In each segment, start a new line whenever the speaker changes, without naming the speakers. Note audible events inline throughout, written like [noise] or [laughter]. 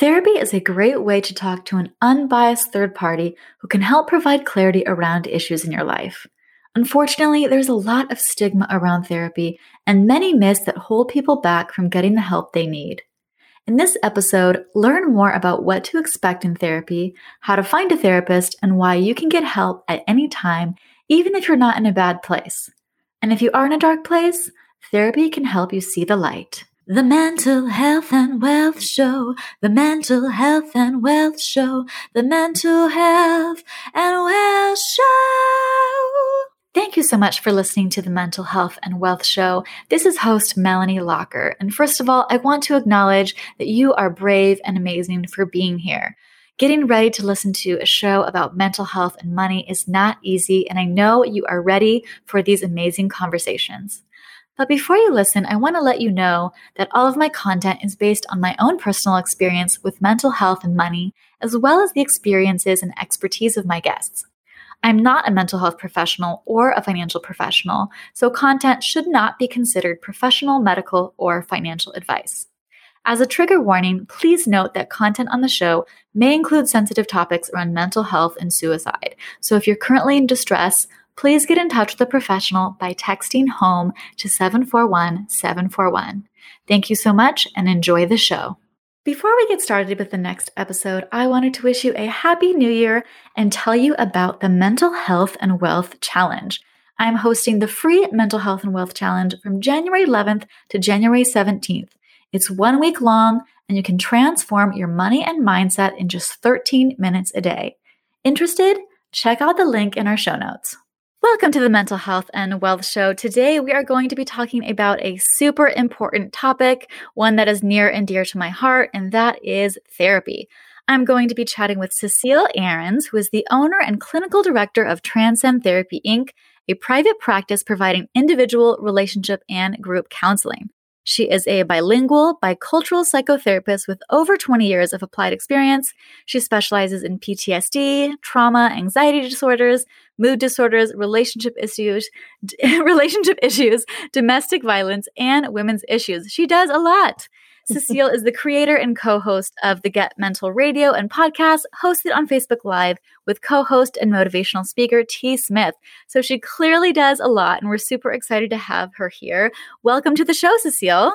Therapy is a great way to talk to an unbiased third party who can help provide clarity around issues in your life. Unfortunately, there's a lot of stigma around therapy and many myths that hold people back from getting the help they need. In this episode, learn more about what to expect in therapy, how to find a therapist, and why you can get help at any time, even if you're not in a bad place. And if you are in a dark place, therapy can help you see the light. The Mental Health and Wealth Show, the Mental Health and Wealth Show, the Mental Health and Wealth Show. Thank you so much for listening to the Mental Health and Wealth Show. This is host Melanie Lockert. And first of all, I want to acknowledge that you are brave and amazing for being here. Getting ready to listen to a show about mental health and money is not easy, and I know you are ready for these amazing conversations. But before you listen, I want to let you know that all of my content is based on my own personal experience with mental health and money, as well as the experiences and expertise of my guests. I'm not a mental health professional or a financial professional, so content should not be considered professional, medical, or financial advice. As a trigger warning, please note that content on the show may include sensitive topics around mental health and suicide. So if you're currently in distress, please get in touch with a professional by texting HOME to 741 741. Thank you so much and enjoy the show. Before we get started with the next episode, I wanted to wish you a happy new year and tell you about the Mental Health and Wealth Challenge. I'm hosting the free Mental Health and Wealth Challenge from January 11th to January 17th. It's one week long, and you can transform your money and mindset in just 13 minutes a day. Interested? Check out the link in our show notes. Welcome to the Mental Health and Wealth Show. Today, we are going to be talking about a super important topic, one that is near and dear to my heart, and that is therapy. I'm going to be chatting with Cecille Ahrens, who is the owner and clinical director of Transcend Therapy Inc., a private practice providing individual, relationship, and group counseling. She is a bilingual, bicultural psychotherapist with over 20 years of applied experience. She specializes in PTSD, trauma, anxiety disorders, mood disorders, relationship issues, [laughs] relationship issues, domestic violence, and women's issues. She does a lot. Cecille is the creator and co host of the Get Mental Radio and podcast, hosted on Facebook Live with co host and motivational speaker T. Smith. So she clearly does a lot, and we're super excited to have her here. Welcome to the show, Cecille.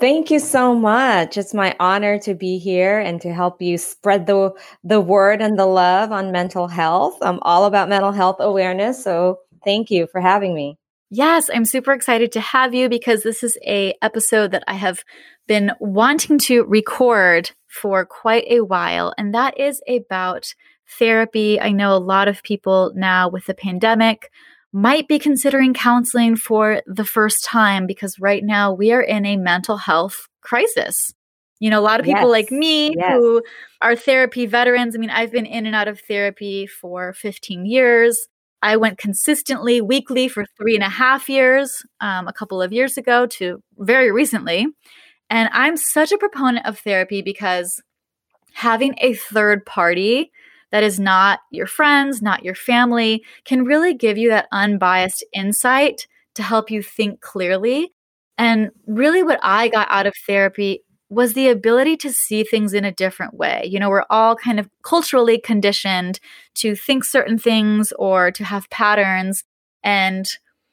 Thank you so much. It's my honor to be here and to help you spread the the word and the love on mental health. I'm all about mental health awareness, so thank you for having me.
Yes, I'm super excited to have you because this is a episode that I have been wanting to record for quite a while and that is about therapy. I know a lot of people now with the pandemic might be considering counseling for the first time because right now we are in a mental health crisis. You know, a lot of people yes. like me yes. who are therapy veterans. I mean, I've been in and out of therapy for 15 years. I went consistently weekly for three and a half years, um, a couple of years ago to very recently. And I'm such a proponent of therapy because having a third party that is not your friends, not your family, can really give you that unbiased insight to help you think clearly. And really, what I got out of therapy was the ability to see things in a different way. You know, we're all kind of culturally conditioned to think certain things or to have patterns. And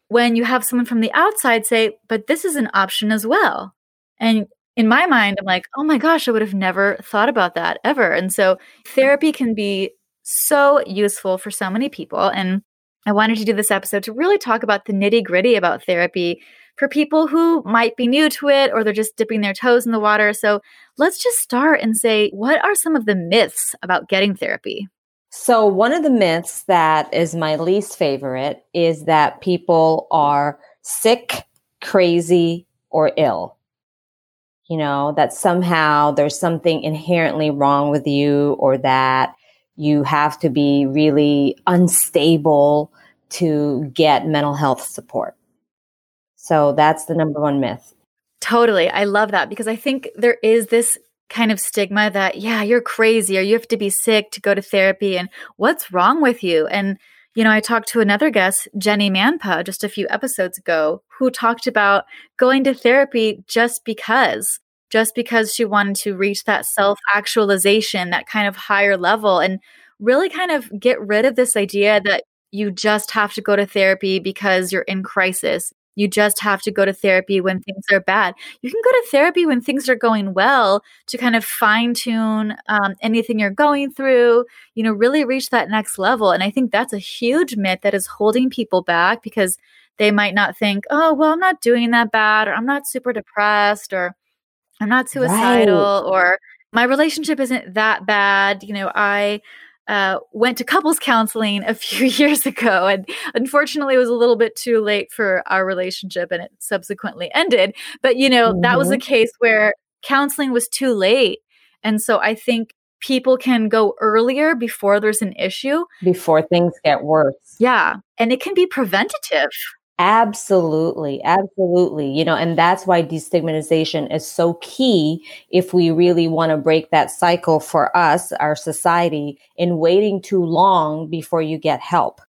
when you have someone from the outside say, but this is an option as well. And in my mind, I'm like, oh my gosh, I would have never thought about that ever. And so therapy can be so useful for so many people. And I wanted to do this episode to really talk about the nitty gritty about therapy for people who might be new to it or they're just dipping their toes in the water. So let's just start and say, what are some of the myths about getting therapy?
So, one of the myths that is my least favorite is that people are sick, crazy, or ill. You know, that somehow there's something inherently wrong with you or that you have to be really unstable to get mental health support. So that's the number one myth.
Totally. I love that because I think there is this kind of stigma that, yeah, you're crazy or you have to be sick to go to therapy and what's wrong with you? And, you know, I talked to another guest, Jenny Manpa, just a few episodes ago, who talked about going to therapy just because. just because she wanted to reach that self actualization, that kind of higher level, and really kind of get rid of this idea that you just have to go to therapy because you're in crisis. You just have to go to therapy when things are bad. You can go to therapy when things are going well to kind of fine tune um, anything you're going through, you know, really reach that next level. And I think that's a huge myth that is holding people back because they might not think, oh, well, I'm not doing that bad, or I'm not super depressed, or I'm not suicidal, right. or my relationship isn't that bad. You know, I uh, went to couples counseling a [laughs] few years ago, and unfortunately, it was a little bit too late for our relationship, and it subsequently ended. But you know, mm-hmm. that was a mm-hmm. case where counseling was too late, and so I think people can go earlier before there's an issue,
before things get worse.
Yeah, and it can be preventative.
Absolutely, absolutely. You know, and that's why destigmatization is so key if we really want to break that cycle for us, our society, in waiting too long before you get help,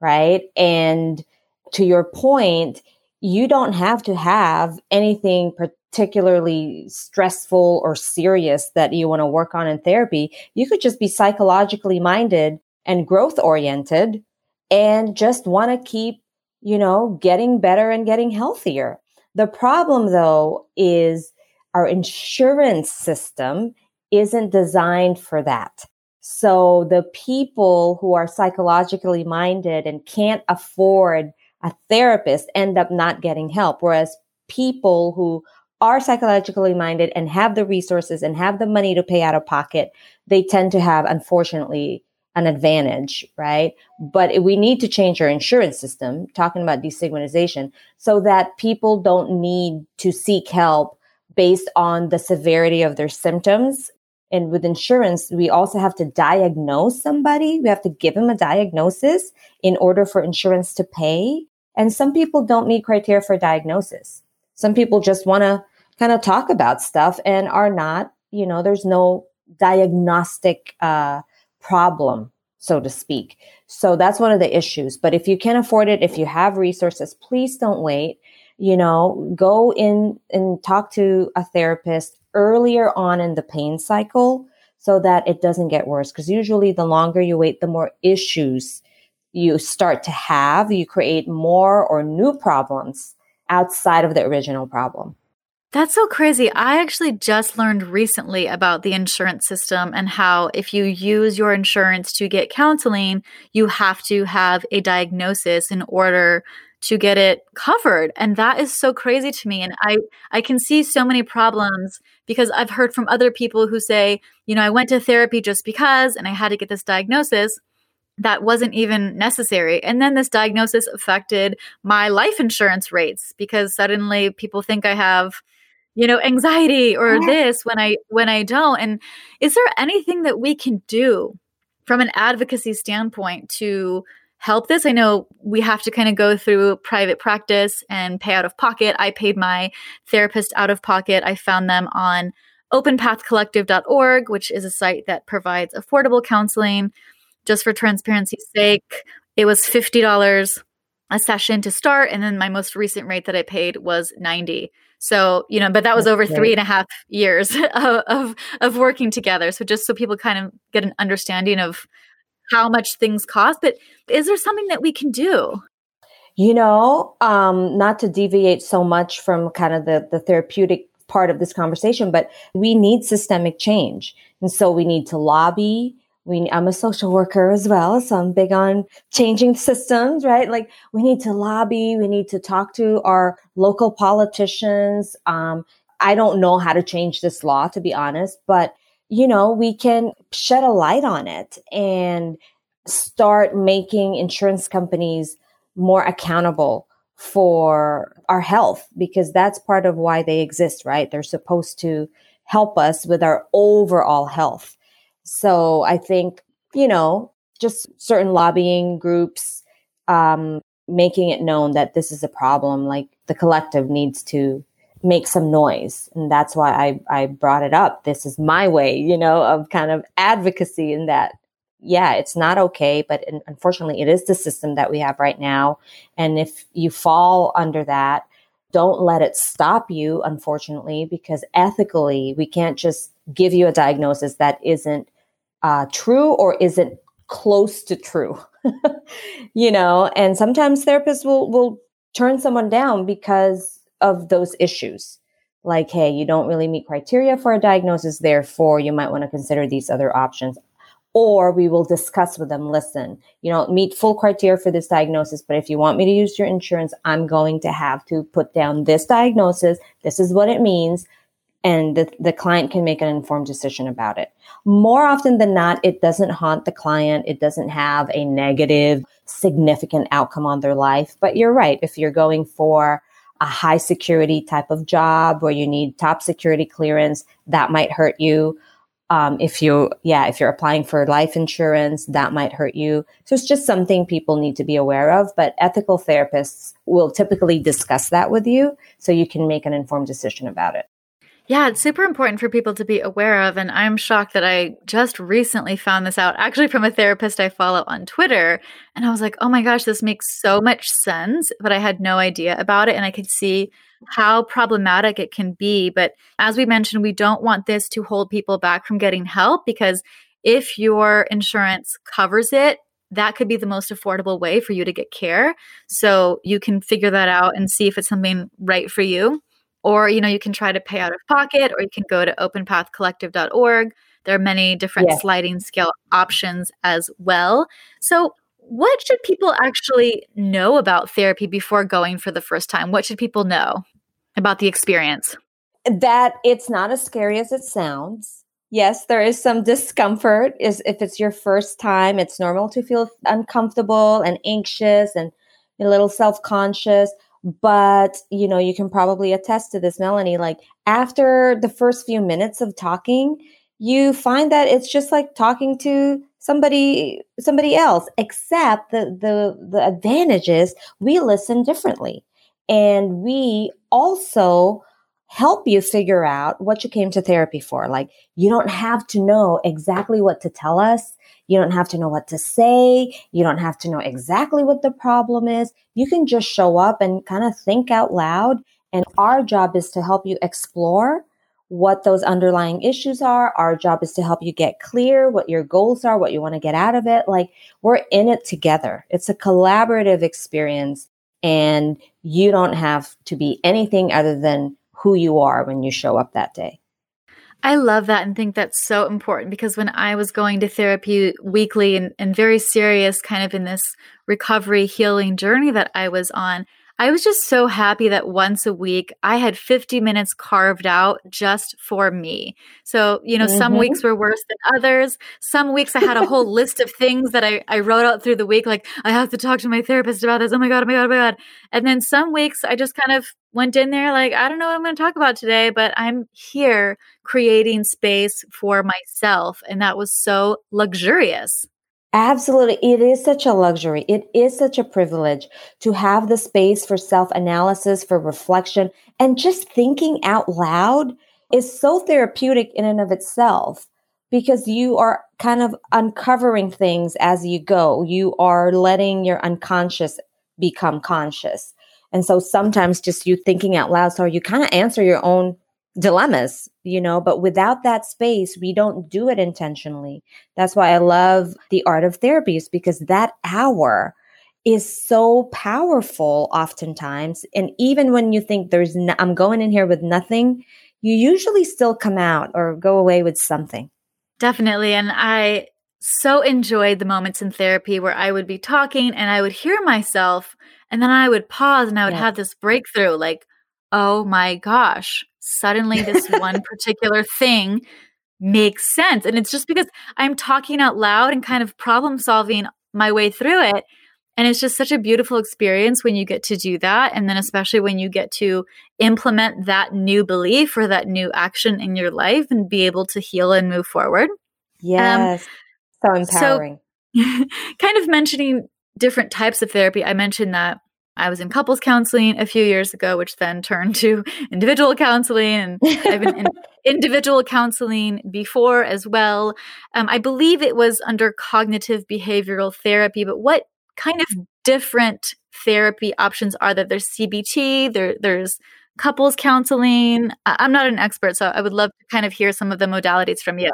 right? And to your point, you don't have to have anything particularly stressful or serious that you want to work on in therapy. You could just be psychologically minded and growth oriented and just want to keep you know, getting better and getting healthier. The problem though is our insurance system isn't designed for that. So the people who are psychologically minded and can't afford a therapist end up not getting help. Whereas people who are psychologically minded and have the resources and have the money to pay out of pocket, they tend to have, unfortunately, an advantage, right? But we need to change our insurance system, talking about destigmatization, so that people don't need to seek help based on the severity of their symptoms. And with insurance, we also have to diagnose somebody. We have to give them a diagnosis in order for insurance to pay. And some people don't meet criteria for diagnosis. Some people just want to kind of talk about stuff and are not, you know, there's no diagnostic uh, problem, so to speak. So that's one of the issues. But if you can afford it, if you have resources, please don't wait. You know, go in and talk to a therapist earlier on in the pain cycle so that it doesn't get worse. Because usually, the longer you wait, the more issues you start to have. You create more or new problems outside of the original problem.
That's so crazy. I actually just learned recently about the insurance system and how if you use your insurance to get counseling, you have to have a diagnosis in order to get it covered. And that is so crazy to me and I I can see so many problems because I've heard from other people who say, you know, I went to therapy just because and I had to get this diagnosis that wasn't even necessary. And then this diagnosis affected my life insurance rates because suddenly people think I have you know anxiety or this when i when i don't. And is there anything that we can do from an advocacy standpoint to help this? I know we have to kind of go through private practice and pay out of pocket. I paid my therapist out of pocket. I found them on openpathcollective.org which is a site that provides affordable counseling. Just for transparency's sake it was $50 a session to start and then my most recent rate that i paid was 90 so, you know, but that was That's over great. three and a half years [laughs] of, of, of working together. So just so people kind of get an understanding of how much things cost. But is there something that we can do?
You know, um, not to deviate so much from kind of the, the therapeutic part of this conversation, but we need systemic change. And so we need to lobby, we I'm a social worker as well, so I'm big on changing systems, right? Like we need to lobby, we need to talk to our local politicians. Um, I don't know how to change this law, to be honest, but you know, we can shed a light on it and start making insurance companies more accountable for our health because that's part of why they exist, right? They're supposed to help us with our overall health. So I think, you know, just certain lobbying groups um, making it known that this is a problem, like the collective needs to make some noise. And that's why I, I brought it up. This is my way, you know, of kind of advocacy in that, yeah, it's not okay, but unfortunately, it is the system that we have right now. And if you fall under that, don't let it stop you, unfortunately, because ethically, we can't just give you a diagnosis that isn't uh, true or isn't close to true. [laughs] you know, and sometimes therapists will will turn someone down because of those issues. Like, hey, you don't really meet criteria for a diagnosis, therefore you might want to consider these other options or we will discuss with them listen you know meet full criteria for this diagnosis but if you want me to use your insurance i'm going to have to put down this diagnosis this is what it means and the, the client can make an informed decision about it more often than not it doesn't haunt the client it doesn't have a negative significant outcome on their life but you're right if you're going for a high security type of job where you need top security clearance that might hurt you um, if you, yeah, if you're applying for life insurance, that might hurt you. So it's just something people need to be aware of. But ethical therapists will typically discuss that with you so you can make an informed decision about it.
Yeah, it's super important for people to be aware of. And I'm shocked that I just recently found this out actually from a therapist I follow on Twitter. And I was like, oh my gosh, this makes so much sense. But I had no idea about it. And I could see how problematic it can be. But as we mentioned, we don't want this to hold people back from getting help because if your insurance covers it, that could be the most affordable way for you to get care. So you can figure that out and see if it's something right for you or you know you can try to pay out of pocket or you can go to openpathcollective.org there are many different yes. sliding scale options as well. So what should people actually know about therapy before going for the first time? What should people know about the experience?
That it's not as scary as it sounds. Yes there is some discomfort is if it's your first time it's normal to feel uncomfortable and anxious and a little self-conscious but you know you can probably attest to this melanie like after the first few minutes of talking you find that it's just like talking to somebody somebody else except the the the advantage is we listen differently. And we also help you figure out what you came to therapy for. Like you don't have to know exactly what to tell us you don't have to know what to say. You don't have to know exactly what the problem is. You can just show up and kind of think out loud. And our job is to help you explore what those underlying issues are. Our job is to help you get clear what your goals are, what you want to get out of it. Like we're in it together. It's a collaborative experience and you don't have to be anything other than who you are when you show up that day.
I love that and think that's so important because when I was going to therapy weekly and, and very serious, kind of in this recovery healing journey that I was on, I was just so happy that once a week I had 50 minutes carved out just for me. So, you know, mm-hmm. some weeks were worse than others. Some weeks I had a whole [laughs] list of things that I, I wrote out through the week, like, I have to talk to my therapist about this. Oh my God, oh my God, oh my God. And then some weeks I just kind of went in there like, I don't know what I'm going to talk about today, but I'm here creating space for myself. And that was so luxurious.
Absolutely. It is such a luxury. It is such a privilege to have the space for self analysis, for reflection, and just thinking out loud is so therapeutic in and of itself because you are kind of uncovering things as you go. You are letting your unconscious become conscious. And so sometimes just you thinking out loud, so you kind of answer your own dilemmas, you know, but without that space, we don't do it intentionally. That's why I love the art of therapy is because that hour is so powerful oftentimes. And even when you think there's, no, I'm going in here with nothing, you usually still come out or go away with something.
Definitely. And I so enjoyed the moments in therapy where I would be talking and I would hear myself and then I would pause and I would yeah. have this breakthrough like, oh my gosh, suddenly this [laughs] one particular thing makes sense. And it's just because I'm talking out loud and kind of problem solving my way through it. And it's just such a beautiful experience when you get to do that. And then, especially when you get to implement that new belief or that new action in your life and be able to heal and move forward. Um,
yes. Um, so empowering.
So, [laughs] kind of mentioning different types of therapy, I mentioned that I was in couples counseling a few years ago, which then turned to [laughs] individual counseling. And I've been in [laughs] individual counseling before as well. Um, I believe it was under cognitive behavioral therapy, but what kind of different therapy options are there? there's CBT, there there's couples counseling. I'm not an expert, so I would love to kind of hear some of the modalities from you.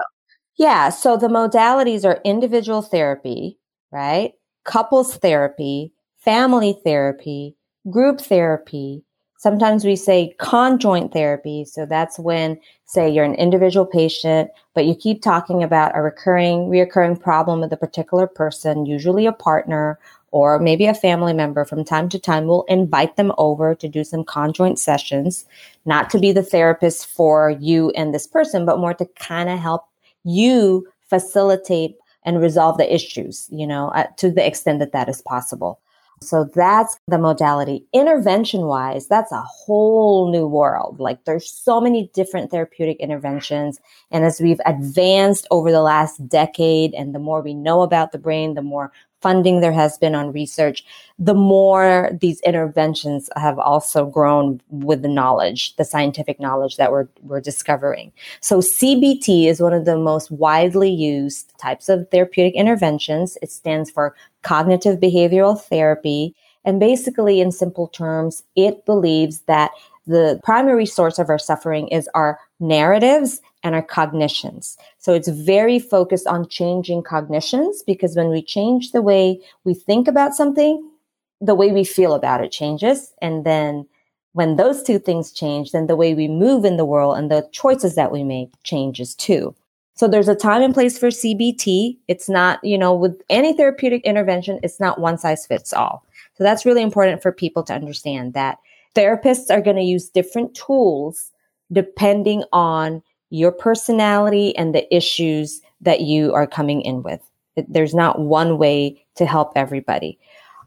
Yeah, so the modalities are individual therapy, right? Couples therapy, family therapy, group therapy. Sometimes we say conjoint therapy. So that's when, say, you're an individual patient, but you keep talking about a recurring, reoccurring problem with a particular person, usually a partner or maybe a family member from time to time. We'll invite them over to do some conjoint sessions, not to be the therapist for you and this person, but more to kind of help you facilitate and resolve the issues, you know, uh, to the extent that that is possible. So that's the modality. Intervention wise, that's a whole new world. Like there's so many different therapeutic interventions. And as we've advanced over the last decade and the more we know about the brain, the more funding there has been on research, the more these interventions have also grown with the knowledge, the scientific knowledge that we're, we're discovering. So CBT is one of the most widely used types of therapeutic interventions. It stands for cognitive behavioral therapy. And basically, in simple terms, it believes that the primary source of our suffering is our narratives and our cognitions. So it's very focused on changing cognitions because when we change the way we think about something, the way we feel about it changes. And then when those two things change, then the way we move in the world and the choices that we make changes too. So there's a time and place for CBT. It's not, you know, with any therapeutic intervention, it's not one size fits all. So that's really important for people to understand that therapists are going to use different tools depending on your personality and the issues that you are coming in with. There's not one way to help everybody.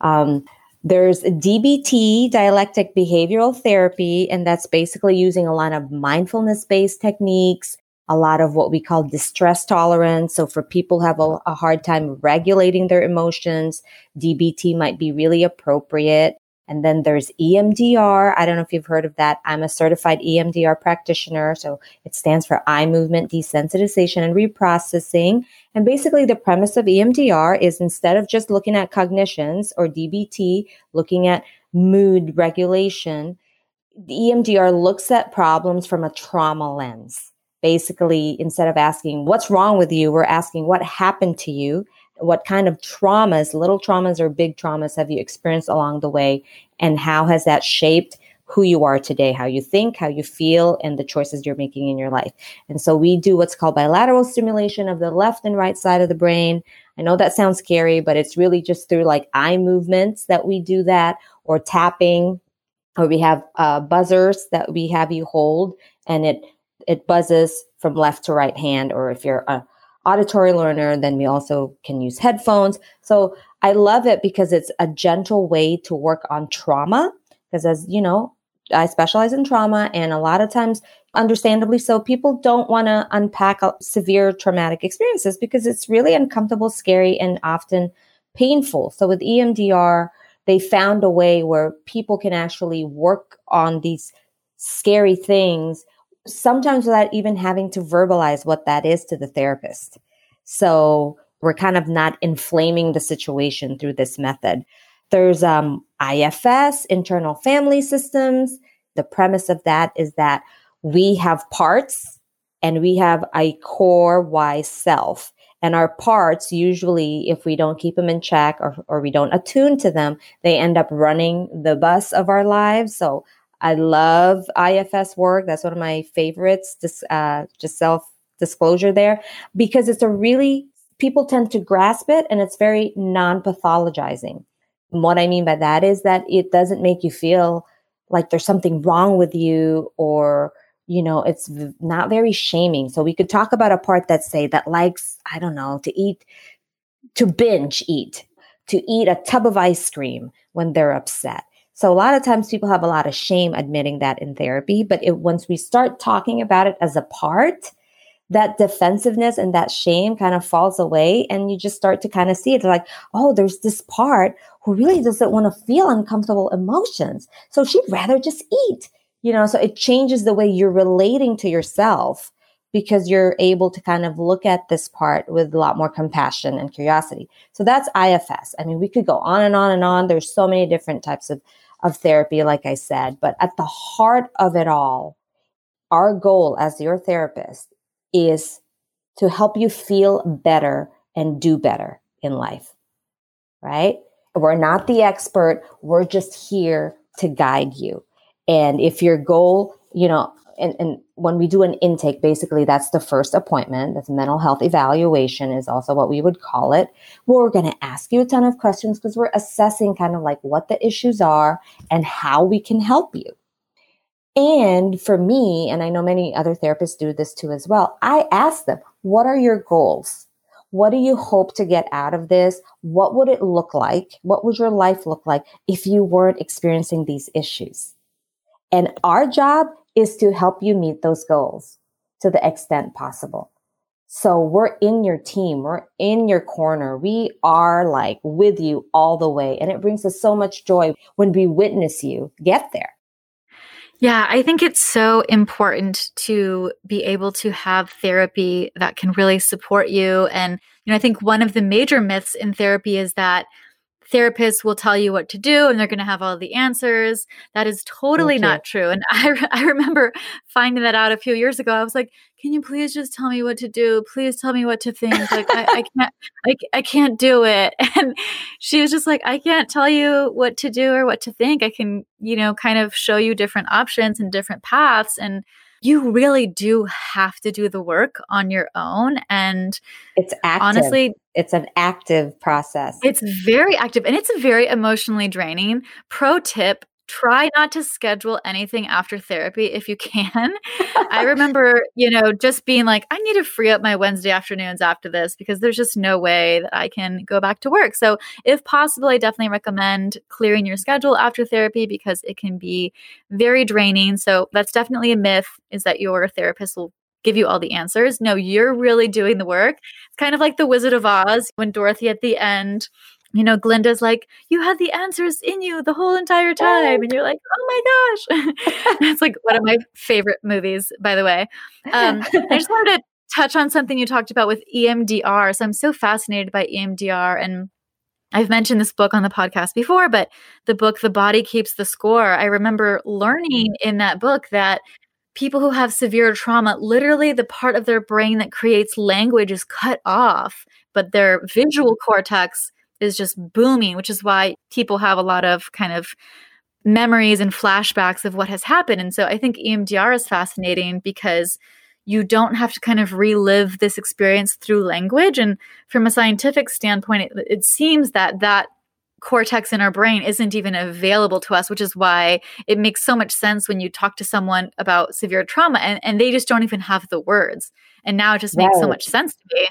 Um, there's DBT, dialectic behavioral therapy, and that's basically using a lot of mindfulness based techniques, a lot of what we call distress tolerance. So for people who have a, a hard time regulating their emotions, DBT might be really appropriate. And then there's EMDR. I don't know if you've heard of that. I'm a certified EMDR practitioner. So it stands for eye movement desensitization and reprocessing. And basically the premise of EMDR is instead of just looking at cognitions or DBT, looking at mood regulation, the EMDR looks at problems from a trauma lens. Basically, instead of asking what's wrong with you, we're asking what happened to you what kind of traumas, little traumas or big traumas have you experienced along the way? And how has that shaped who you are today, how you think, how you feel, and the choices you're making in your life. And so we do what's called bilateral stimulation of the left and right side of the brain. I know that sounds scary, but it's really just through like eye movements that we do that or tapping or we have uh, buzzers that we have you hold and it it buzzes from left to right hand or if you're a auditory learner, then we also can use headphones. So I love it because it's a gentle way to work on trauma. Because as you know, I specialize in trauma, and a lot of times, understandably so, people don't want to unpack severe traumatic experiences because it's really uncomfortable, scary, and often painful. So with EMDR, they found a way where people can actually work on these scary things sometimes without even having to verbalize what that is to the therapist. So we're kind of not inflaming the situation through this method. There's um, IFS, internal family systems. The premise of that is that we have parts and we have a core wise self. And our parts, usually, if we don't keep them in check or, or we don't attune to them, they end up running the bus of our lives. So I love IFS work. That's one of my favorites. Just, uh, just self disclosure there because it's a really people tend to grasp it and it's very non pathologizing. What I mean by that is that it doesn't make you feel like there's something wrong with you or you know it's not very shaming so we could talk about a part that say that likes i don't know to eat to binge eat to eat a tub of ice cream when they're upset so a lot of times people have a lot of shame admitting that in therapy, but it, once we start talking about it as a part, that defensiveness and that shame kind of falls away and you just start to kind of see it like, oh, there's this part who really doesn't want to feel uncomfortable emotions. So she'd rather just eat, you know, so it changes the way you're relating to yourself because you're able to kind of look at this part with a lot more compassion and curiosity. So that's IFS. I mean, we could go on and on and on. There's so many different types of, of therapy, like I said, but at the heart of it all, our goal as your therapist is to help you feel better and do better in life, right? We're not the expert. We're just here to guide you. And if your goal, you know, and, and when we do an intake, basically that's the first appointment. That's mental health evaluation is also what we would call it. we're going to ask you a ton of questions because we're assessing kind of like what the issues are and how we can help you. And for me, and I know many other therapists do this too as well, I ask them, what are your goals? What do you hope to get out of this? What would it look like? What would your life look like if you weren't experiencing these issues? And our job is to help you meet those goals to the extent possible. So we're in your team. We're in your corner. We are like with you all the way. And it brings us so much joy when we witness you get there.
Yeah, I think it's so important to be able to have therapy that can really support you. And, you know, I think one of the major myths in therapy is that therapists will tell you what to do and they're going to have all the answers. That is totally not true. And [laughs] I, re- I remember finding that out a few years ago. I was like, can you please just tell me what to do? Please tell me what to think. Like, I, I can't, I, I can't do it. [laughs] And she was just like, I can't tell you what to do or what to think. I can, you know, kind of show you different options and different paths. And you really do have to do the work on your own. And
it's active. honestly, it's an active process.
It's very active and it's very emotionally draining. Pro tip try not to schedule anything after therapy if you can. [laughs] I remember, you know, just being like, I need to free up my Wednesday afternoons after this because there's just no way that I can go back to work. So, if possible, I definitely recommend clearing your schedule after therapy because it can be very draining. So, that's definitely a myth is that your therapist will give you all the answers. No, you're really doing the work. It's kind of like the Wizard of Oz when Dorothy at the end you know, Glinda's like, you had the answers in you the whole entire time. And you're like, oh my gosh. [laughs] That's like one of my favorite movies, by the way. Um, I just wanted to touch on something you talked about with EMDR. So I'm so fascinated by EMDR. And I've mentioned this book on the podcast before, but the book, The Body Keeps the Score, I remember learning in that book that people who have severe trauma, literally the part of their brain that creates language is cut off, but their visual cortex is just booming, which is why people have a lot of kind of memories and flashbacks of what has happened. And so I think EMDR is fascinating because you don't have to kind of relive this experience through language. And from a scientific standpoint, it, it seems that that cortex in our brain isn't even available to us, which is why it makes so much sense when you talk to someone about severe trauma and, and they just don't even have the words. And now it just makes right. so much sense to me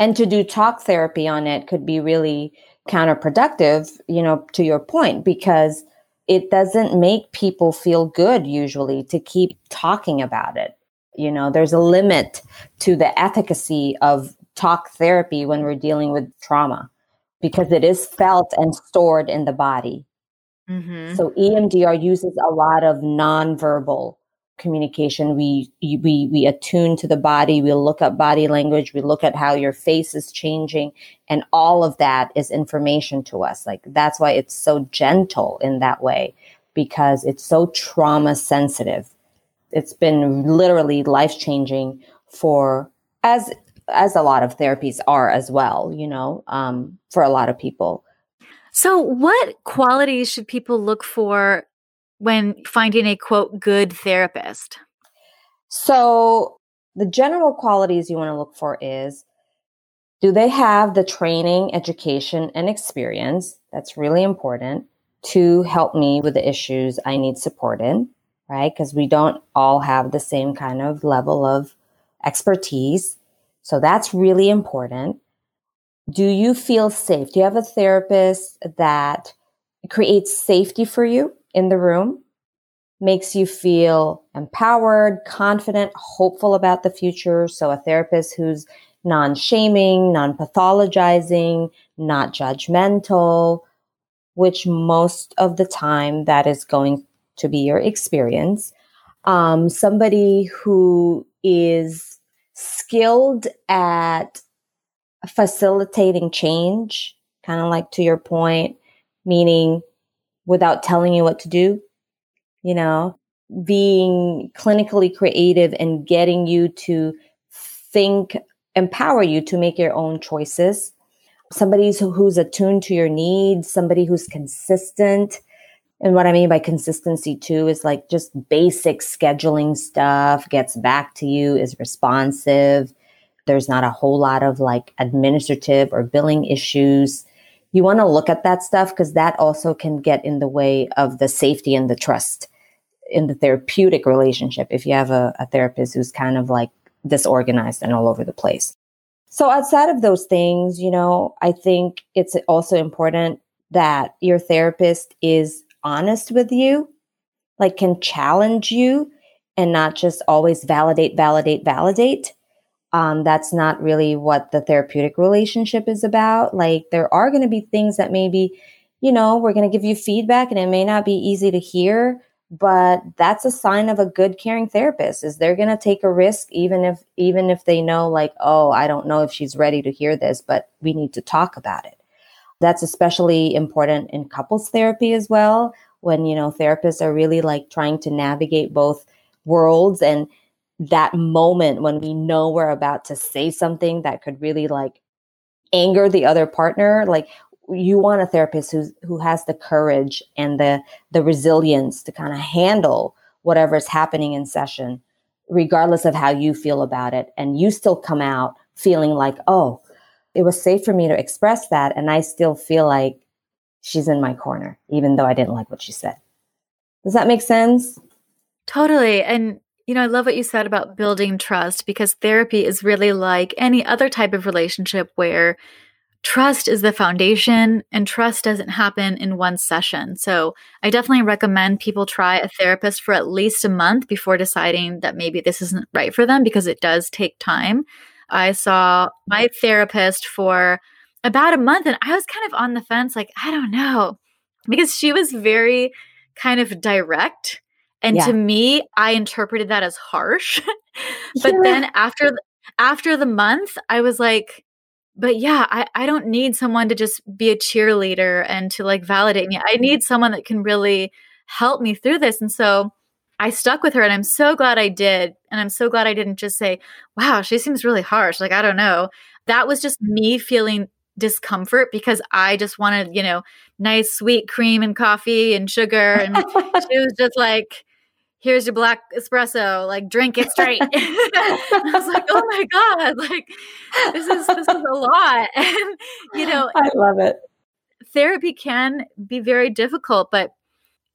and to do talk therapy on it could be really counterproductive you know to your point because it doesn't make people feel good usually to keep talking about it you know there's a limit to the efficacy of talk therapy when we're dealing with trauma because it is felt and stored in the body mm-hmm. so emdr uses a lot of nonverbal communication. We we we attune to the body. We look at body language. We look at how your face is changing. And all of that is information to us. Like that's why it's so gentle in that way because it's so trauma sensitive. It's been literally life changing for as as a lot of therapies are as well you know um, for a lot of people.
So what qualities should people look for when finding a quote good therapist?
So, the general qualities you want to look for is do they have the training, education, and experience? That's really important to help me with the issues I need support in, right? Because we don't all have the same kind of level of expertise. So that's really important. Do you feel safe? Do you have a therapist that creates safety for you? In the room makes you feel empowered, confident, hopeful about the future. So a therapist who's non shaming, non pathologizing, not judgmental, which most of the time that is going to be your experience. Um, somebody who is skilled at facilitating change, kind of like to your point, meaning without telling you what to do, you know, being clinically creative and getting you to think, empower you to make your own choices. Somebody who's attuned to your needs, somebody who's consistent. And what I mean by consistency too is like just basic scheduling stuff, gets back to you, is responsive. There's not a whole lot of like administrative or billing issues. You want to look at that stuff because that also can get in the way of the safety and the trust in the therapeutic relationship if you have a, a therapist who's kind of like disorganized and all over the place. So outside of those things, you know, I think it's also important that your therapist is honest with you, like can challenge you and not just always validate, validate, validate. Um, that's not really what the therapeutic relationship is about. Like there are going to be things that maybe, you know, we're going to give you feedback and it may not be easy to hear, but that's a sign of a good caring therapist is they're going to take a risk even if even if they know like oh i don't know if she's ready to hear this but we need to talk about it that's especially important in couples therapy as well when you know therapists are really like trying to navigate both worlds and that moment when we know we're about to say something that could really like anger the other partner like you want a therapist who's who has the courage and the the resilience to kind of handle whatever's happening in session regardless of how you feel about it. And you still come out feeling like oh it was safe for me to express that and i still feel like she's in my corner even though i didn't like what she said. Does that make sense?
Totally and you know, I love what you said about building trust because therapy is really like any other type of relationship where trust is the foundation and trust doesn't happen in one session. So I definitely recommend people try a therapist for at least a month before deciding that maybe this isn't right for them because it does take time. I saw my therapist for about a month and I was kind of on the fence, like, I don't know, because she was very kind of direct. And yeah. to me, I interpreted that as harsh. [laughs] but yeah. then after after the month, I was like, but yeah, I, I don't need someone to just be a cheerleader and to like validate me. I need someone that can really help me through this. And so I stuck with her and I'm so glad I did. And I'm so glad I didn't just say, wow, she seems really harsh. Like, I don't know. That was just me feeling discomfort because I just wanted, you know, nice sweet cream and coffee and sugar. And she was just like, here's your black espresso, like drink it straight. [laughs] I was like, oh my God, like this is this is a lot. [laughs] And you know
I love it.
Therapy can be very difficult, but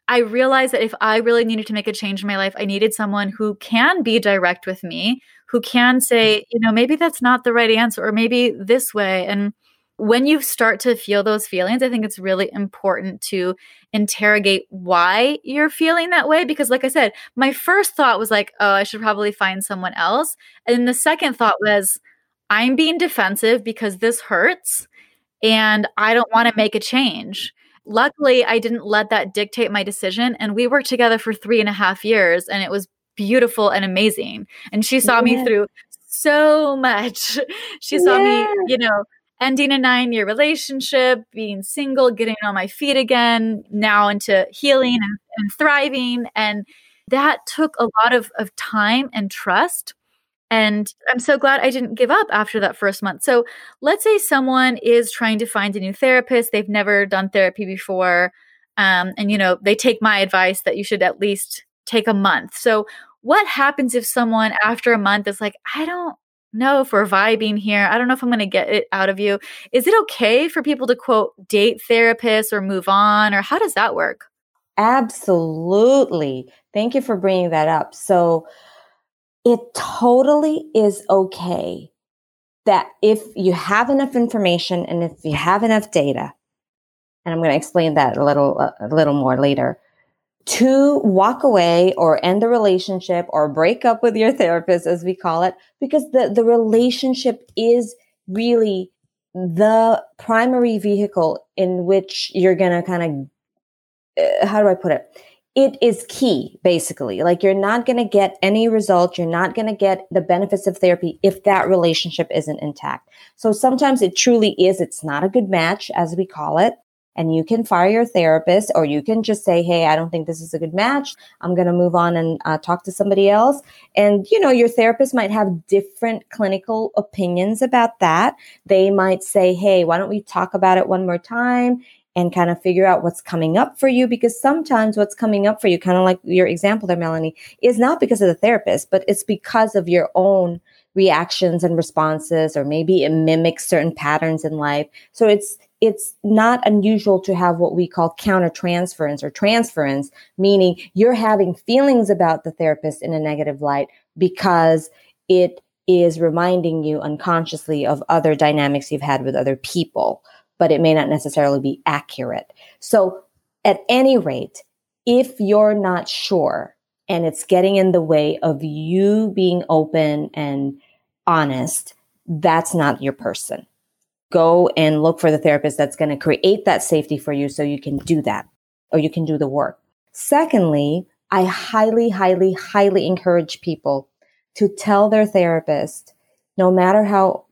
I realized that if I really needed to make a change in my life, I needed someone who can be direct with me, who can say, you know, maybe that's not the right answer, or maybe this way. And when you start to feel those feelings, I think it's really important to interrogate why you're feeling that way. Because, like I said, my first thought was like, oh, I should probably find someone else. And the second thought was, I'm being defensive because this hurts and I don't want to make a change. Luckily, I didn't let that dictate my decision. And we worked together for three and a half years and it was beautiful and amazing. And she saw yeah. me through so much. [laughs] She saw yeah. me, you know, ending a nine year relationship, being single, getting on my feet again, now into healing and, and thriving. And that took a lot of, of time and trust. And I'm so glad I didn't give up after that first month. So let's say someone is trying to find a new therapist, they've never done therapy before. Um, and you know, they take my advice that you should at least take a month. So what happens if someone after a month is like, I don't know if we're vibing here. I don't know if I'm going to get it out of you. Is it okay for people to quote date therapists or move on, or how does that work?
Absolutely. Thank you for bringing that up. So, it totally is okay that if you have enough information and if you have enough data, and I'm going to explain that a little uh, a little more later, to walk away or end the relationship or break up with your therapist, as we call it, because the, the relationship is really the primary vehicle in which you're going to kind of, uh, how do I put it? it is key, basically. Like you're not going to get any results. You're not going to get the benefits of therapy if that relationship isn't intact. So sometimes it truly is. It's not a good match, as we call it. And you can fire your therapist or you can just say, Hey, I don't think this is a good match. I'm going to move on and uh, talk to somebody else. And, you know, your therapist might have different clinical opinions about that. They might say, Hey, why don't we talk about it one more time? and kind of figure out what's coming up for you because sometimes what's coming up for you, kind of like your example there, Melanie, is not because of the therapist, but it's because of your own reactions and responses, or maybe it mimics certain patterns in life. So it's, it's not unusual to have what we call countertransference or transference, meaning you're having feelings about the therapist in a negative light because it is reminding you unconsciously of other dynamics you've had with other people but it may not necessarily be accurate. So at any rate, if you're not sure and it's getting in the way of you being open and honest, that's not your person. Go and look for the therapist that's going to create that safety for you so you can do that or you can do the work. Secondly, I highly, highly, highly encourage people to tell their therapist, no matter how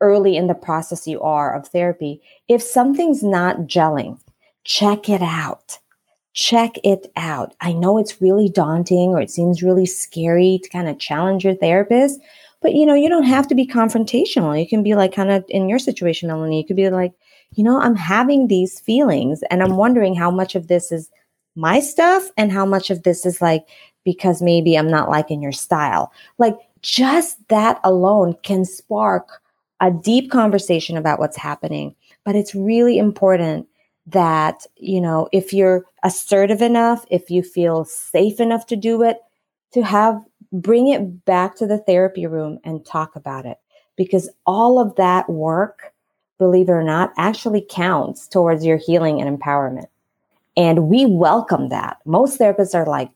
early in the process you are of therapy, if something's not gelling, check it out. Check it out. I know it's really daunting or it seems really scary to kind of challenge your therapist, but you know, you don't have to be confrontational. You can be like kind of in your situation, Melanie, you could be like, you know, I'm having these feelings and I'm wondering how much of this is my stuff and how much of this is like because maybe I'm not liking your style. Like just that alone can spark a deep conversation about what's happening. But it's really important that, you know, if you're assertive enough, if you feel safe enough to do it, to have bring it back to the therapy room and talk about it. Because all of that work, believe it or not, actually counts towards your healing and empowerment. And we welcome that. Most therapists are like,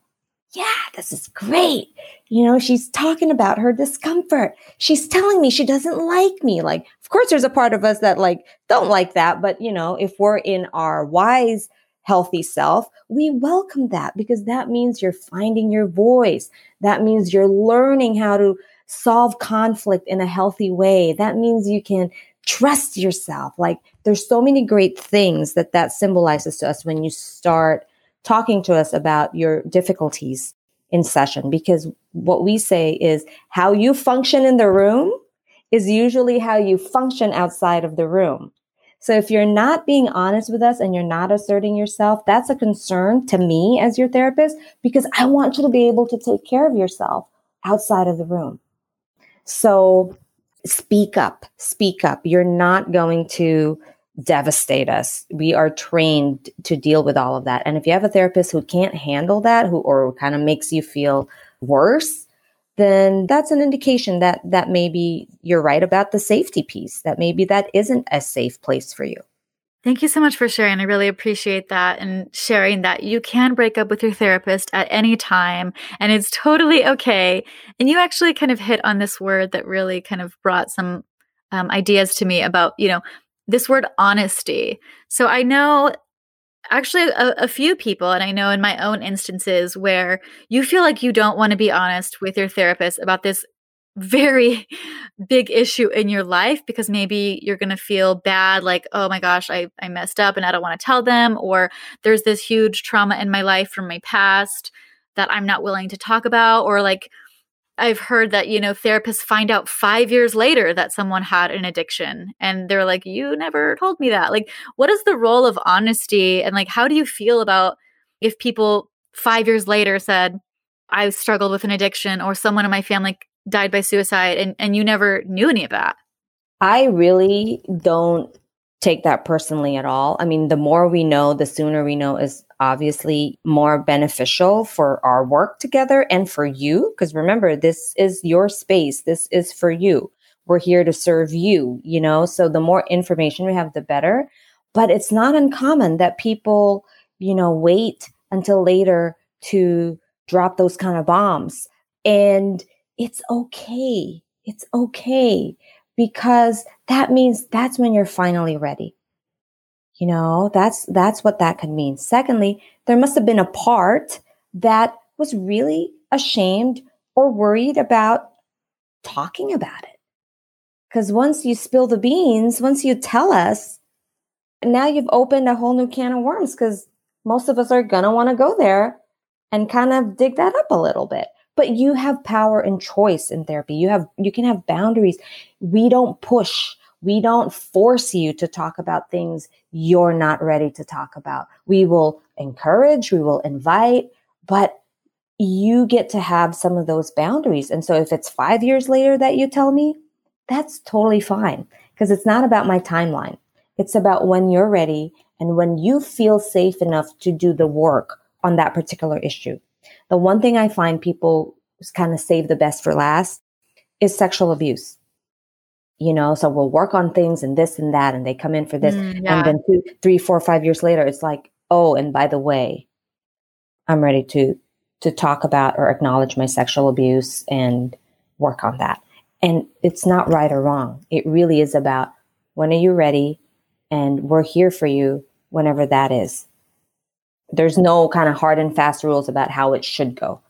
yeah, this is great. You know, she's talking about her discomfort. She's telling me she doesn't like me. Like, of course, there's a part of us that like don't like that. But, you know, if we're in our wise, healthy self, we welcome that because that means you're finding your voice. That means you're learning how to solve conflict in a healthy way. That means you can trust yourself. Like, there's so many great things that that symbolizes to us when you start talking to us about your difficulties in session because what we say is how you function in the room is usually how you function outside of the room. So if you're not being honest with us and you're not asserting yourself, that's a concern to me as your therapist because I want you to be able to take care of yourself outside of the room. So speak up, speak up. You're not going to devastate us. We are trained to deal with all of that. And if you have a therapist who can't handle that, who or kind of makes you feel worse, then that's an indication that that maybe you're right about the safety piece. That maybe that isn't a safe place for you.
Thank you so much for sharing. I really appreciate that and sharing that you can break up with your therapist at any time and it's totally okay. And you actually kind of hit on this word that really kind of brought some um, ideas to me about, you know, this word honesty. So I know actually a, a, few people, and I know in my own instances where you feel like you don't want to be honest with your therapist about this very [laughs] big issue in your life because maybe you're going to feel bad like oh my gosh I, I messed up and i don't want to tell them or there's this huge trauma in my life from my past that i'm not willing to talk about or like I've heard that, you know, therapists find out five years later that someone had an addiction and they're like, you never told me that. Like, what is the role of honesty? And like, how do you feel about if people five years later said, I struggled with an addiction or someone in my family died by suicide and, and you never knew any of that?
I really don't take that personally at all. I mean, the more we know, the sooner we know is obviously more beneficial for our work together and for you. Because remember, this is your space, this is for you. We're here to serve you, you know? So the more information we have, the better. But it's not uncommon that people, you know, wait until later to drop those kind of bombs. And it's okay. It's okay because that means that's when you're finally ready. You know, that's, that's what that could mean. Secondly, there must have been a part that was really ashamed or worried about talking about it. Because once you spill the beans, once you tell us, now you've opened a whole new can of worms because most of us are going to want to go there and kind of dig that up a little bit. But you have power and choice in therapy. You have, you can have boundaries. We don't push. We don't force you to talk about things you're not ready to talk about. We will encourage, we will invite, but you get to have some of those boundaries. And so if it's five years later that you tell me, that's totally fine because it's not about my timeline. It's about when you're ready and when you feel safe enough to do the work on that particular issue. The one thing I find people kind of save the best for last is sexual abuse. You know, so we'll work on things and this and that, and they come in for this. Mm, yeah. And then two, three, four, five years later, it's like, oh, and by the way, I'm ready to to talk about or acknowledge my sexual abuse and work on that. And it's not right or wrong. It really is about when are you ready? And we're here for you whenever that is. There's no kind of hard and fast rules about how it should go.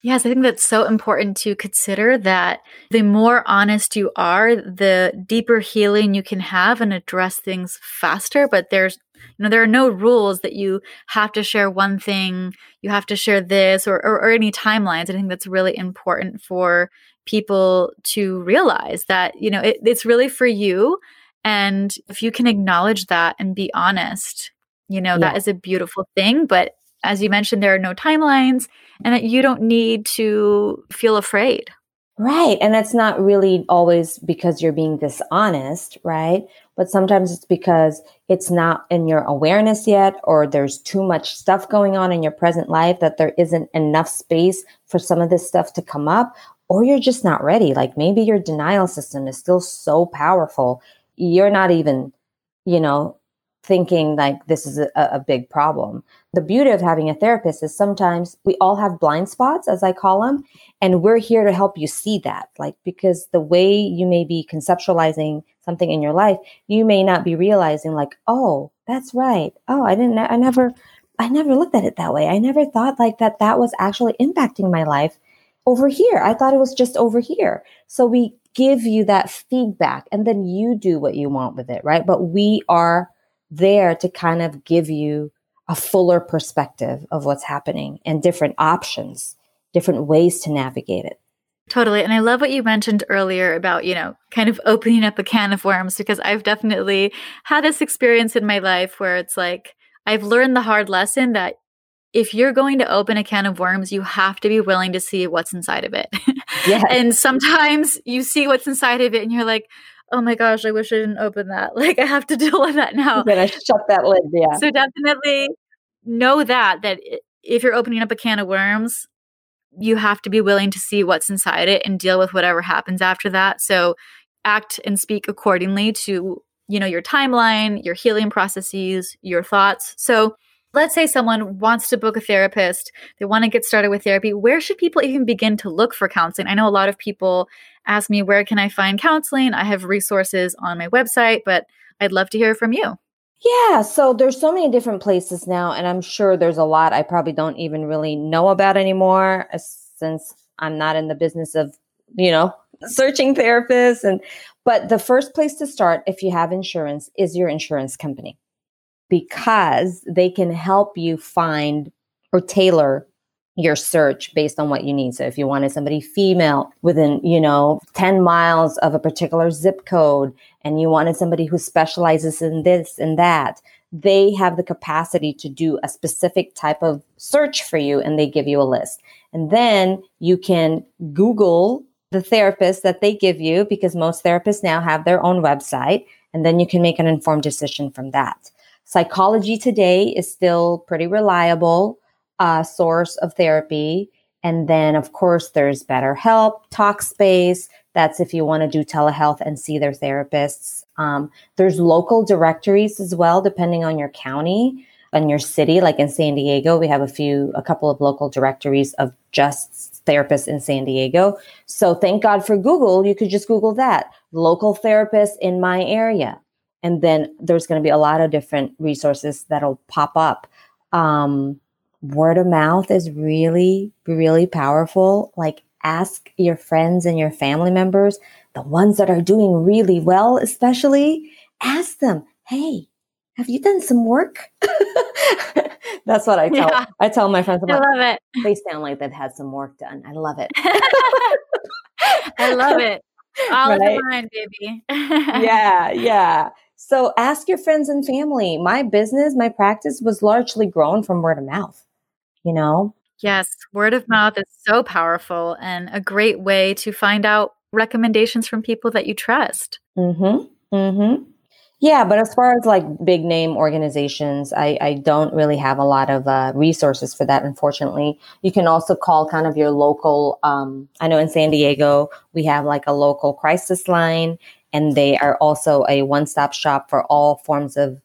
Yes, I think that's so important to consider that the more honest you are, the deeper healing you can have and address things faster. But there's you know, there are no rules that you have to share one thing, you have to share this, or, or, or any timelines. I think that's really important for people to realize that, you know, it, it's really for you. And if you can acknowledge that and be honest, you know, yeah. that is a beautiful thing. But as you mentioned, there are no timelines and that you don't need to feel afraid.
Right. And that's not really always because you're being dishonest, right? But sometimes it's because it's not in your awareness yet, or there's too much stuff going on in your present life that there isn't enough space for some of this stuff to come up, or you're just not ready. Like maybe your denial system is still so powerful. You're not even, you know, thinking like this is a, a, big problem. The beauty of having a therapist is sometimes we all have blind spots, as I call them, and we're here to help you see that. Like, because the way you may be conceptualizing something in your life, you may not be realizing, like, oh, that's right. Oh, I didn't, I never, I never looked at it that way. I never thought like that that was actually impacting my life over here. I thought it was just over here. So we give you that feedback and then you do what you want with it, right? But we are there to kind of give you a fuller perspective of what's happening and different options, different ways to navigate it.
Totally. And I love what you mentioned earlier about, you know, kind of opening up a can of worms because I've definitely had this experience in my life where it's like I've learned the hard lesson that if you're going to open a can of worms, you have to be willing to see what's inside of it. [laughs] Yes. and sometimes you see what's inside of it and you're like, oh my gosh, I wish I didn't open that. [laughs] Like I have to deal with that now.
Then I shut that lid. Yeah.
So definitely know that that if you're opening up a can of worms, you have to be willing to see what's inside it and deal with whatever happens after that. So act and speak accordingly to you know your timeline, your healing processes, your thoughts. So let's say someone wants to book a therapist, they want to get started with therapy. Where should people even begin to look for counseling? I know a lot of people ask me, where can I find counseling? I have resources on my website, but I'd love to hear from you.
Yeah, so there's so many different places now, and I'm sure there's a lot I probably don't even really know about anymore uh, since I'm not in the business of, you know, searching therapists. And but the first place to start, if you have insurance, is your insurance company because they can help you find or tailor your search based on what you need. So if you wanted somebody female within, you know, 10 miles of a particular zip code and you wanted somebody who specializes in this and that, they have the capacity to do a specific type of search for you and they give you a list. And then you can Google the therapist that they give you because most therapists now have their own website and then you can make an informed decision from that. Psychology Today is still pretty reliable uh, source of therapy. And then, of course, there's BetterHelp, Talkspace. That's if you want to do telehealth and see their therapists. Um, there's local directories as well, depending on your county and your city. Like in San Diego, we have a few, a couple of local directories of just therapists in San Diego. So thank God for Google. You could just Google that local therapist in my area. And then there's going to be a lot of different resources that'll pop up. Um, word of mouth is really, really powerful. Like ask your friends and your family members, the ones that are doing really well, especially, ask them, hey, have you done some work? [laughs] That's what I tell. Yeah. I tell my friends. About.
I love it.
They sound like they've had some work done. I love it. [laughs]
I love it. All [laughs] right? the mind, baby.
yeah, yeah. So ask your friends and family. My business, my practice was largely grown from word of mouth, you know?
Yes, word of mouth is so powerful and a great way to find out recommendations from people that you trust.
Mm-hmm. Mm-hmm. Yeah, but as far as like big name organizations, I, I don't really have a lot of uh, resources for that, unfortunately. You can also call kind of your local, um, I know in San Diego, we have like a local crisis line, and they are also a one stop shop for all forms of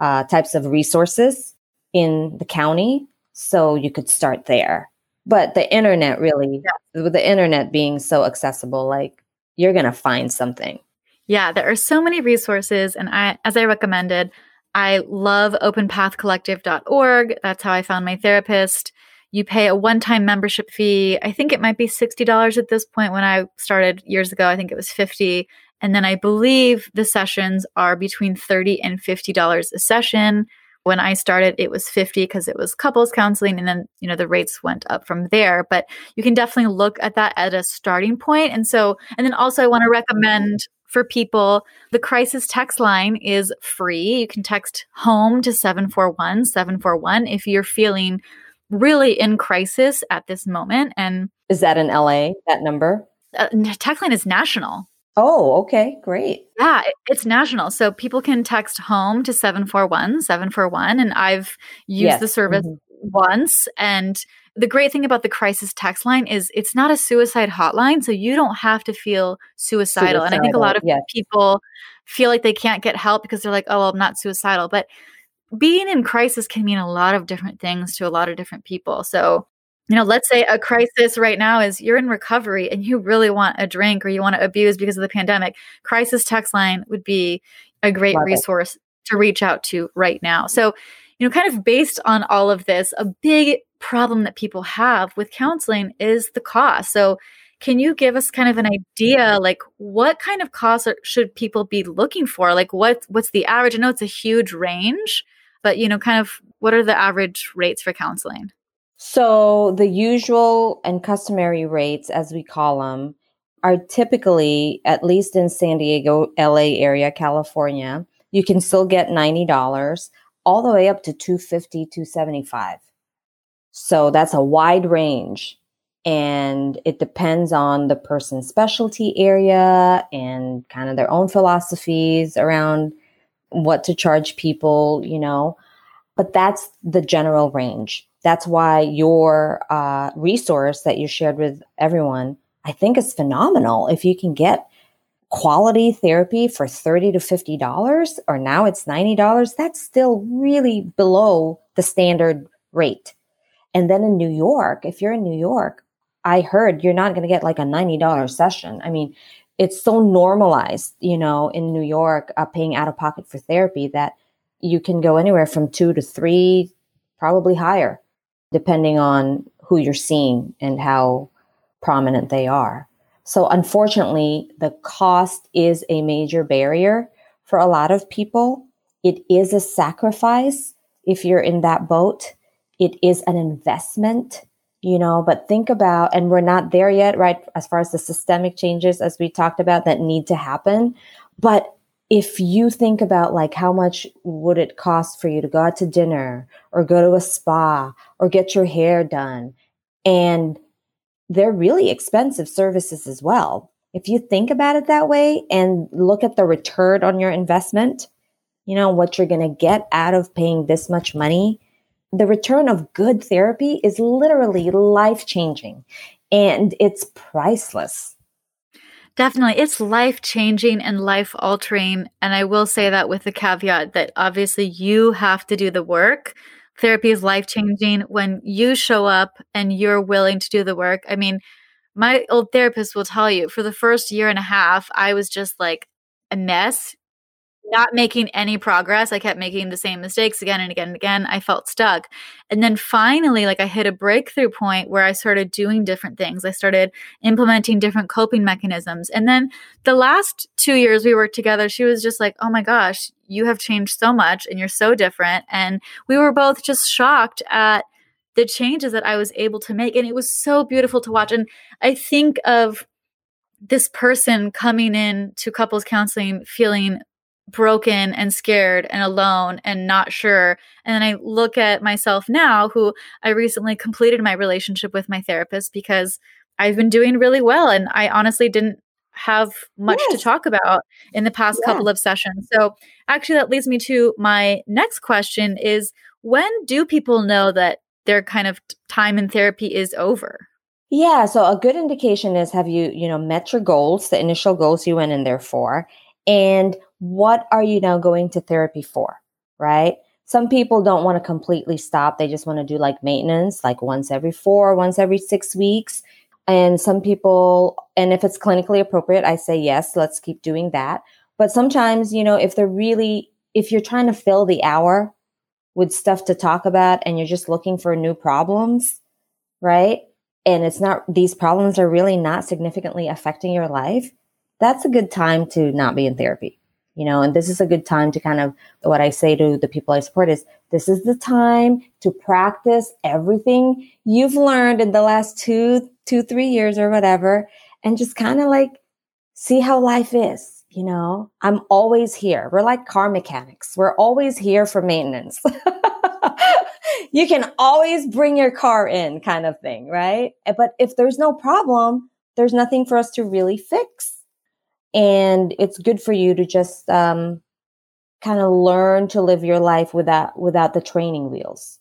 uh, types of resources in the county. So you could start there. But the internet really, yeah. with the internet being so accessible, like you're going to find something.
Yeah, there are so many resources. And I, as I recommended, I love openpathcollective.org. That's how I found my therapist. You pay a one time membership fee. I think it might be $60 at this point. When I started years ago, I think it was 50 And then I believe the sessions are between 30 and $50 a session. When I started, it was 50 because it was couples counseling. And then, you know, the rates went up from there. But you can definitely look at that at a starting point. And so, and then also I want to recommend for people. The crisis text line is free. You can text home to 741 741 if you're feeling really in crisis at this moment. And
is that in LA, that number?
Uh, text line is national.
Oh, okay, great.
Yeah, it's national. So people can text home to 741 741. And I've used yes. the service mm-hmm. once and the great thing about the crisis text line is it's not a suicide hotline, so you don't have to feel suicidal. suicidal and I think a lot of yes. people feel like they can't get help because they're like, oh, well, I'm not suicidal. But being in crisis can mean a lot of different things to a lot of different people. So, you know, let's say a crisis right now is you're in recovery and you really want a drink or you want to abuse because of the pandemic. Crisis text line would be a great Love resource it. to reach out to right now. So, you know, kind of based on all of this, a big problem that people have with counseling is the cost. So, can you give us kind of an idea like what kind of costs are, should people be looking for? Like what what's the average? I know it's a huge range, but you know, kind of what are the average rates for counseling?
So, the usual and customary rates as we call them are typically at least in San Diego, LA area, California, you can still get $90 all the way up to 250 275 so that's a wide range and it depends on the person's specialty area and kind of their own philosophies around what to charge people you know but that's the general range that's why your uh, resource that you shared with everyone i think is phenomenal. If you can get quality therapy for 30 to 50 dollars or now it's 90 dollars that's still really below the standard rate. And then in new york if you're in new york i heard you're not going to get like a 90 dollar session. I mean it's so normalized you know in new york uh, paying out of pocket for therapy that you can go anywhere from two to three probably higher depending on who you're seeing and how prominent they are so, unfortunately, the cost is a major barrier for a lot of people. It is a sacrifice if you're in that boat. It is an investment, you know, but think about, and we're not there yet, right? As far as the systemic changes, as we talked about, that need to happen. But if you think about like how much would it cost for you to go out to dinner or go to a spa or get your hair done and they're really expensive services as well. If you think about it that way and look at the return on your investment, you know, what you're going to get out of paying this much money, the return of good therapy is literally life changing and it's priceless.
Definitely. It's life changing and life altering. And I will say that with the caveat that obviously you have to do the work therapy is life changing when you show up and you're willing to do the work. I mean, my old therapist will tell you for the first year and a half, I was just like a mess. Not making any progress. I kept making the same mistakes again and again and again. I felt stuck. And then finally, like I hit a breakthrough point where I started doing different things. I started implementing different coping mechanisms. And then the last two years we worked together, she was just like, oh my gosh, you have changed so much and you're so different. And we were both just shocked at the changes that I was able to make. And it was so beautiful to watch. And I think of this person coming in to couples counseling feeling broken and scared and alone and not sure. And then I look at myself now, who I recently completed my relationship with my therapist because I've been doing really well. And I honestly didn't have much yes. to talk about in the past yeah. couple of sessions. So actually that leads me to my next question is when do people know that their kind of time in therapy is over?
Yeah, so a good indication is have you, you know, met your goals, the initial goals you went in there for, and what are you now going to therapy for, right? Some people don't want to completely stop. They just want to do like maintenance, like once every 4, once every 6 weeks. And some people and if it's clinically appropriate, I say yes, let's keep doing that. But sometimes, you know, if they're really if you're trying to fill the hour with stuff to talk about and you're just looking for new problems, right? and it's not these problems are really not significantly affecting your life, that's a good time to not be in therapy. You know, and this is a good time to kind of what I say to the people I support is this is the time to practice everything you've learned in the last two, two, three years or whatever, and just kind of like see how life is. You know, I'm always here. We're like car mechanics. We're always here for maintenance. [laughs] you can always bring your car in kind of thing, right? But if there's no problem, there's nothing for us to really fix. And it's good for you to just um, kind of learn to live your life without without the training wheels.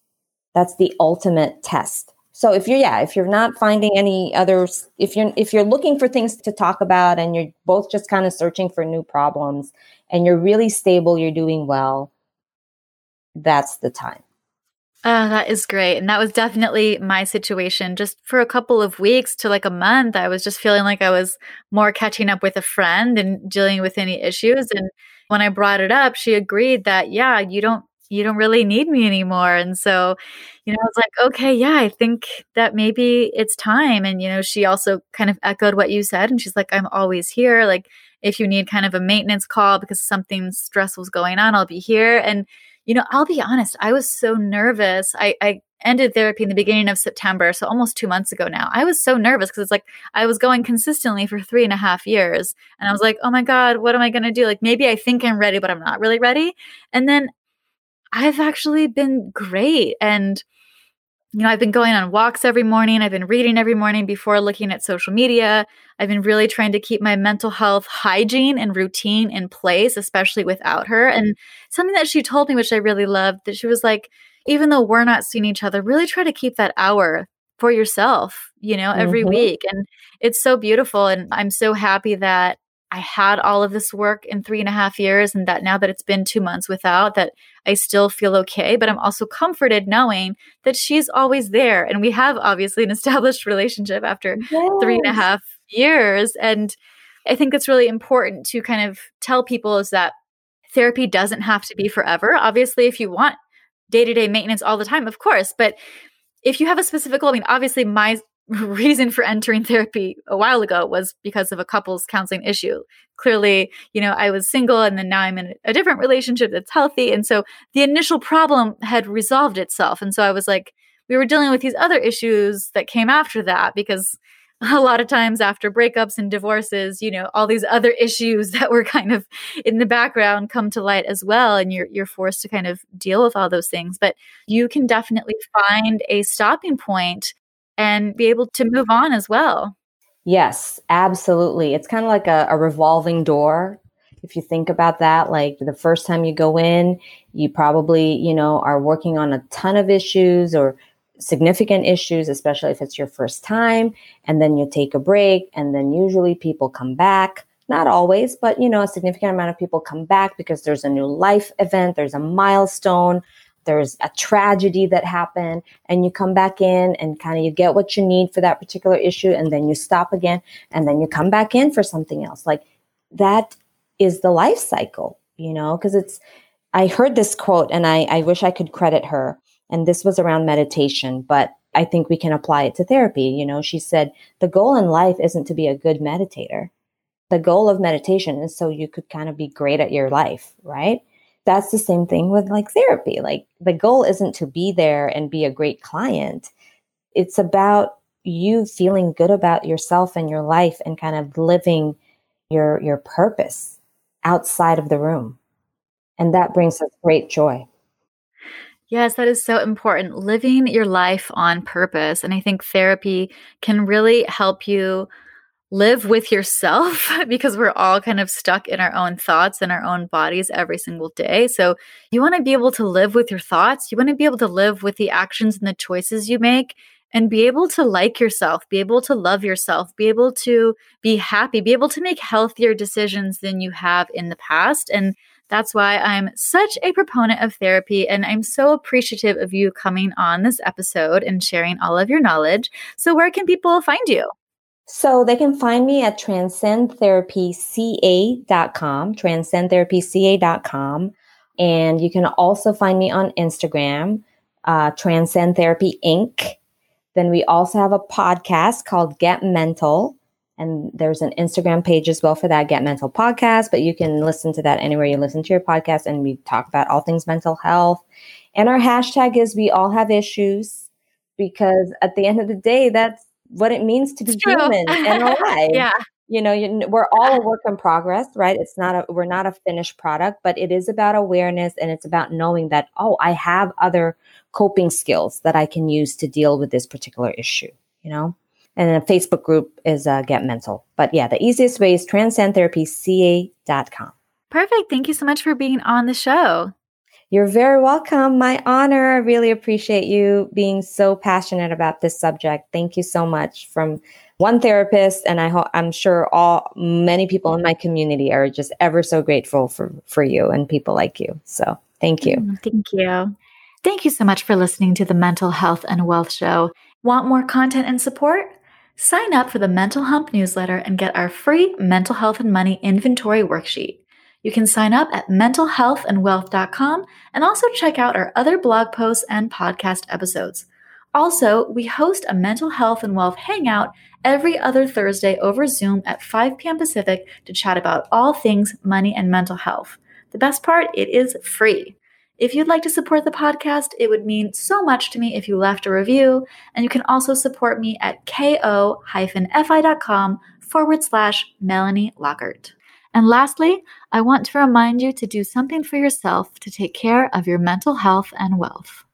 That's the ultimate test. So if you're yeah, if you're not finding any others, if you're if you're looking for things to talk about and you're both just kind of searching for new problems and you're really stable, you're doing well, that's the time.
Oh, that is great. And that was definitely my situation. Just for a couple of weeks to like a month, I was just feeling like I was more catching up with a friend and dealing with any issues. And when I brought it up, she agreed that, yeah, you don't you don't really need me anymore. And so, you know, I was like, okay, yeah, I think that maybe it's time. And, you know, she also kind of echoed what you said. And she's like, I'm always here. Like, if you need kind of a maintenance call because something stressful is going on, I'll be here. And you know, I'll be honest, I was so nervous. I, I ended therapy in the beginning of September, so almost two months ago now. I was so nervous because it's like I was going consistently for three and a half years. And I was like, oh my God, what am I going to do? Like maybe I think I'm ready, but I'm not really ready. And then I've actually been great. And you know, I've been going on walks every morning. I've been reading every morning before looking at social media. I've been really trying to keep my mental health hygiene and routine in place, especially without her. And something that she told me, which I really loved, that she was like, even though we're not seeing each other, really try to keep that hour for yourself, you know, every mm-hmm. week. And it's so beautiful. And I'm so happy that I had all of this work in three and a half years, and that now that it's been two months without, that I still feel okay. But I'm also comforted knowing that she's always there. And we have obviously an [laughs] established relationship after yes. three and a half years. And I think it's really important to kind of tell people is that therapy doesn't have to be forever. Obviously, if you want day to day maintenance all the time, of course. But if you have a specific goal, I mean, obviously, my [laughs] reason for entering therapy a while ago was because of a couples counseling issue. Clearly, you know, I was single and then now I'm in a different relationship that's healthy. And so the initial problem had resolved itself. And so I was like, we were dealing with these other issues that came after that because [laughs] a lot of times after breakups and divorces, you know, all these other [laughs] issues that were kind of in the background come to light as well. And you're, you're forced to kind of deal with all those things. But you can definitely find a stopping point and be able to move on as well.
Yes, absolutely. It's kind of like a, a, revolving door. If you think about that, like the first time you go in, you probably, you know, are working on a ton of issues or significant issues, especially if it's your first time. And then you take a break, and then usually people come back. Not always, but you know, a significant amount of people come back because there's a new life event, there's a milestone, there's a tragedy that happened and you come back in and kind of you get what you need for that particular issue and then you stop again and then you come back in for something else like that is the life cycle you know, because it's, I heard this quote and I, I wish I could credit her. And this was around meditation, but I think we can apply it to therapy. You know, she said, the goal in life isn't to be a good meditator. The goal of meditation is so you could kind of be great at your life, right? That's the same thing with like therapy. Like the goal isn't to be there and be a great client. It's about you feeling good about yourself and your life and kind of living your your purpose outside of the room. And that brings us great joy.
Yes, that is so important. Living your life on purpose. And I think therapy can really help you live with yourself [laughs] because we're all kind of stuck in our own thoughts and our own bodies every single day. So you want to be able to live with your thoughts. You want to be able to live with the actions and the choices you make and be able to like yourself, be able to love yourself, be able to be happy, be able to make healthier decisions than you have in the past. And that's why I'm such a proponent of therapy. And I'm so appreciative of you coming on this episode and sharing all of your knowledge. So, where can people find you?
So they can find me at transcendtherapyca.com, transcendtherapyca.com. And you can also find me on Instagram, uh, Transcend Therapy Inc. Then we also have a podcast called Get Mental. And there's an Instagram page as well for that Get Mental podcast, but you can listen to that anywhere you listen to your podcast. And we talk about all things mental health. And our hashtag is We All Have Issues because at the end of the day, that's what it means to be human and [laughs] alive.
yeah.
You know, you, we're all a work in progress, right? It's not a, we're not a finished product, but it is about awareness and it's about knowing that, oh, I have other coping skills that I can use to deal with this particular issue, you know? And a Facebook group is uh, Get Mental. But yeah, the easiest way is transcendtherapyca.com.
Perfect. Thank you so much for being on the show.
You're very welcome. My honor. I really appreciate you being so passionate about this subject. Thank you so much from one therapist and I hope I'm sure all many people in my community are just ever so grateful for for you and people like you. So, thank you.
Mm, thank you. Thank you so much for listening to the Mental Health and Wealth Show. Want more content and support? Sign up for the Mental Hump newsletter and get our free mental health and money inventory worksheet. You can sign up at mentalhealthandwealth.com and also check out our other blog posts and podcast episodes. Also, we host a mental health and wealth hangout every other Thursday over Zoom at 5 p.m. Pacific to chat about all things money and mental health. The best part, it is free. If you'd like to support the podcast, it would mean so much to me if you left a review, and you can also support me at ko-fi.com forward slash Melanie Lockert. And lastly, I want to remind you to do something for yourself to take care of your mental health and wealth.